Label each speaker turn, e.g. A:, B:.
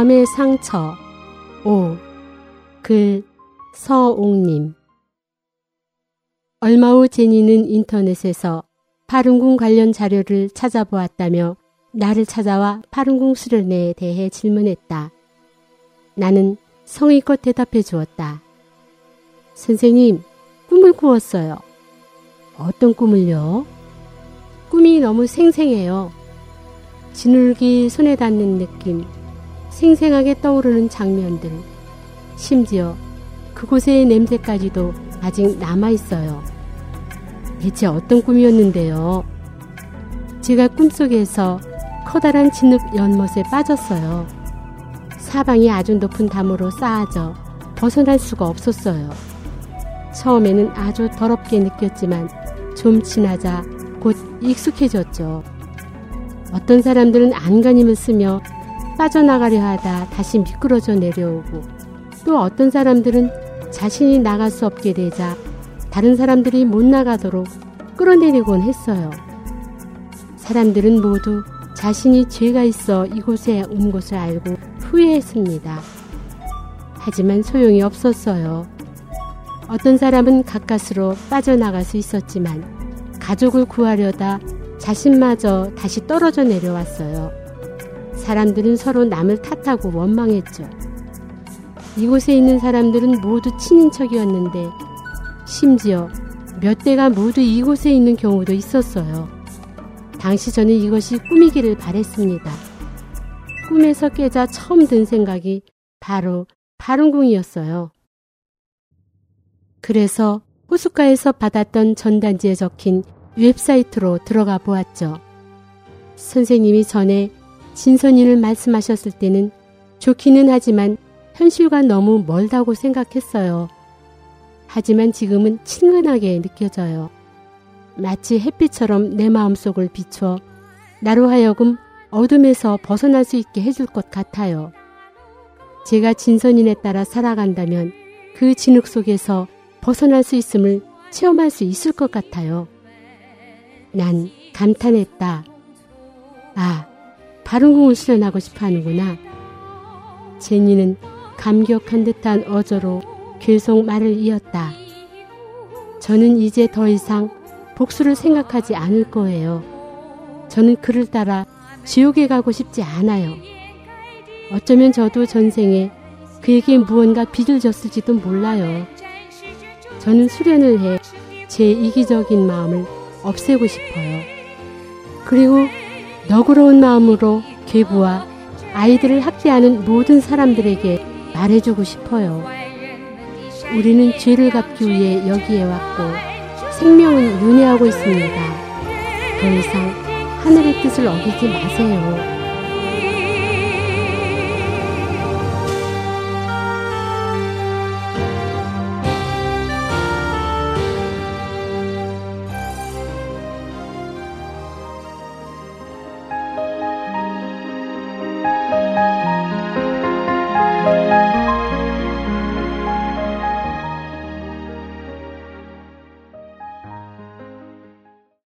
A: 마음의 상처 5. 글 서옥님 얼마 후 제니는 인터넷에서 파룬궁 관련 자료를 찾아보았다며 나를 찾아와 파룬궁 수련회에 대해 질문했다. 나는 성의껏 대답해 주었다. 선생님, 꿈을 꾸었어요. 어떤 꿈을요? 꿈이 너무 생생해요. 진흙이 손에 닿는 느낌, 생생하게 떠오르는 장면들, 심지어 그곳의 냄새까지도 아직 남아 있어요. 대체 어떤 꿈이었는데요? 제가 꿈속에서 커다란 진흙 연못에 빠졌어요. 사방이 아주 높은 담으로 쌓아져 벗어날 수가 없었어요. 처음에는 아주 더럽게 느꼈지만 좀 지나자 곧 익숙해졌죠. 어떤 사람들은 안간힘을 쓰며 빠져나가려 하다 다시 미끄러져 내려오고 또 어떤 사람들은 자신이 나갈 수 없게 되자 다른 사람들이 못 나가도록 끌어내리곤 했어요. 사람들은 모두 자신이 죄가 있어 이곳에 온 것을 알고 후회했습니다. 하지만 소용이 없었어요. 어떤 사람은 가까스로 빠져나갈 수 있었지만 가족을 구하려다 자신마저 다시 떨어져 내려왔어요. 사람들은 서로 남을 탓하고 원망했죠. 이곳에 있는 사람들은 모두 친인척이었는데 심지어 몇 대가 모두 이곳에 있는 경우도 있었어요. 당시 저는 이것이 꿈이기를 바랬습니다. 꿈에서 깨자 처음 든 생각이 바로 파룬궁이었어요. 그래서 호숫가에서 받았던 전단지에 적힌 웹사이트로 들어가 보았죠. 선생님이 전에 진선이를 말씀하셨을 때는 좋기는 하지만 현실과 너무 멀다고 생각했어요. 하지만 지금은 친근하게 느껴져요. 마치 햇빛처럼 내 마음속을 비춰 나로 하여금 어둠에서 벗어날 수 있게 해줄 것 같아요. 제가 진선인에 따라 살아간다면 그 진흙 속에서 벗어날 수 있음을 체험할 수 있을 것 같아요. 난 감탄했다. 아, 바른 공을 수련하고 싶어 하는구나. 제니는 감격한 듯한 어조로 계속 말을 이었다. 저는 이제 더 이상 복수를 생각하지 않을 거예요. 저는 그를 따라 지옥에 가고 싶지 않아요. 어쩌면 저도 전생에 그에게 무언가 빚을 졌을지도 몰라요. 저는 수련을 해 제 이기적인 마음을 없애고 싶어요. 그리고 너그러운 마음으로 괴부와 아이들을 학대하는 모든 사람들에게 말해주고 싶어요. 우리는 죄를 갚기 위해 여기에 왔고 생명은 윤회하고 있습니다. 더 이상 하늘의 뜻을 어기지 마세요.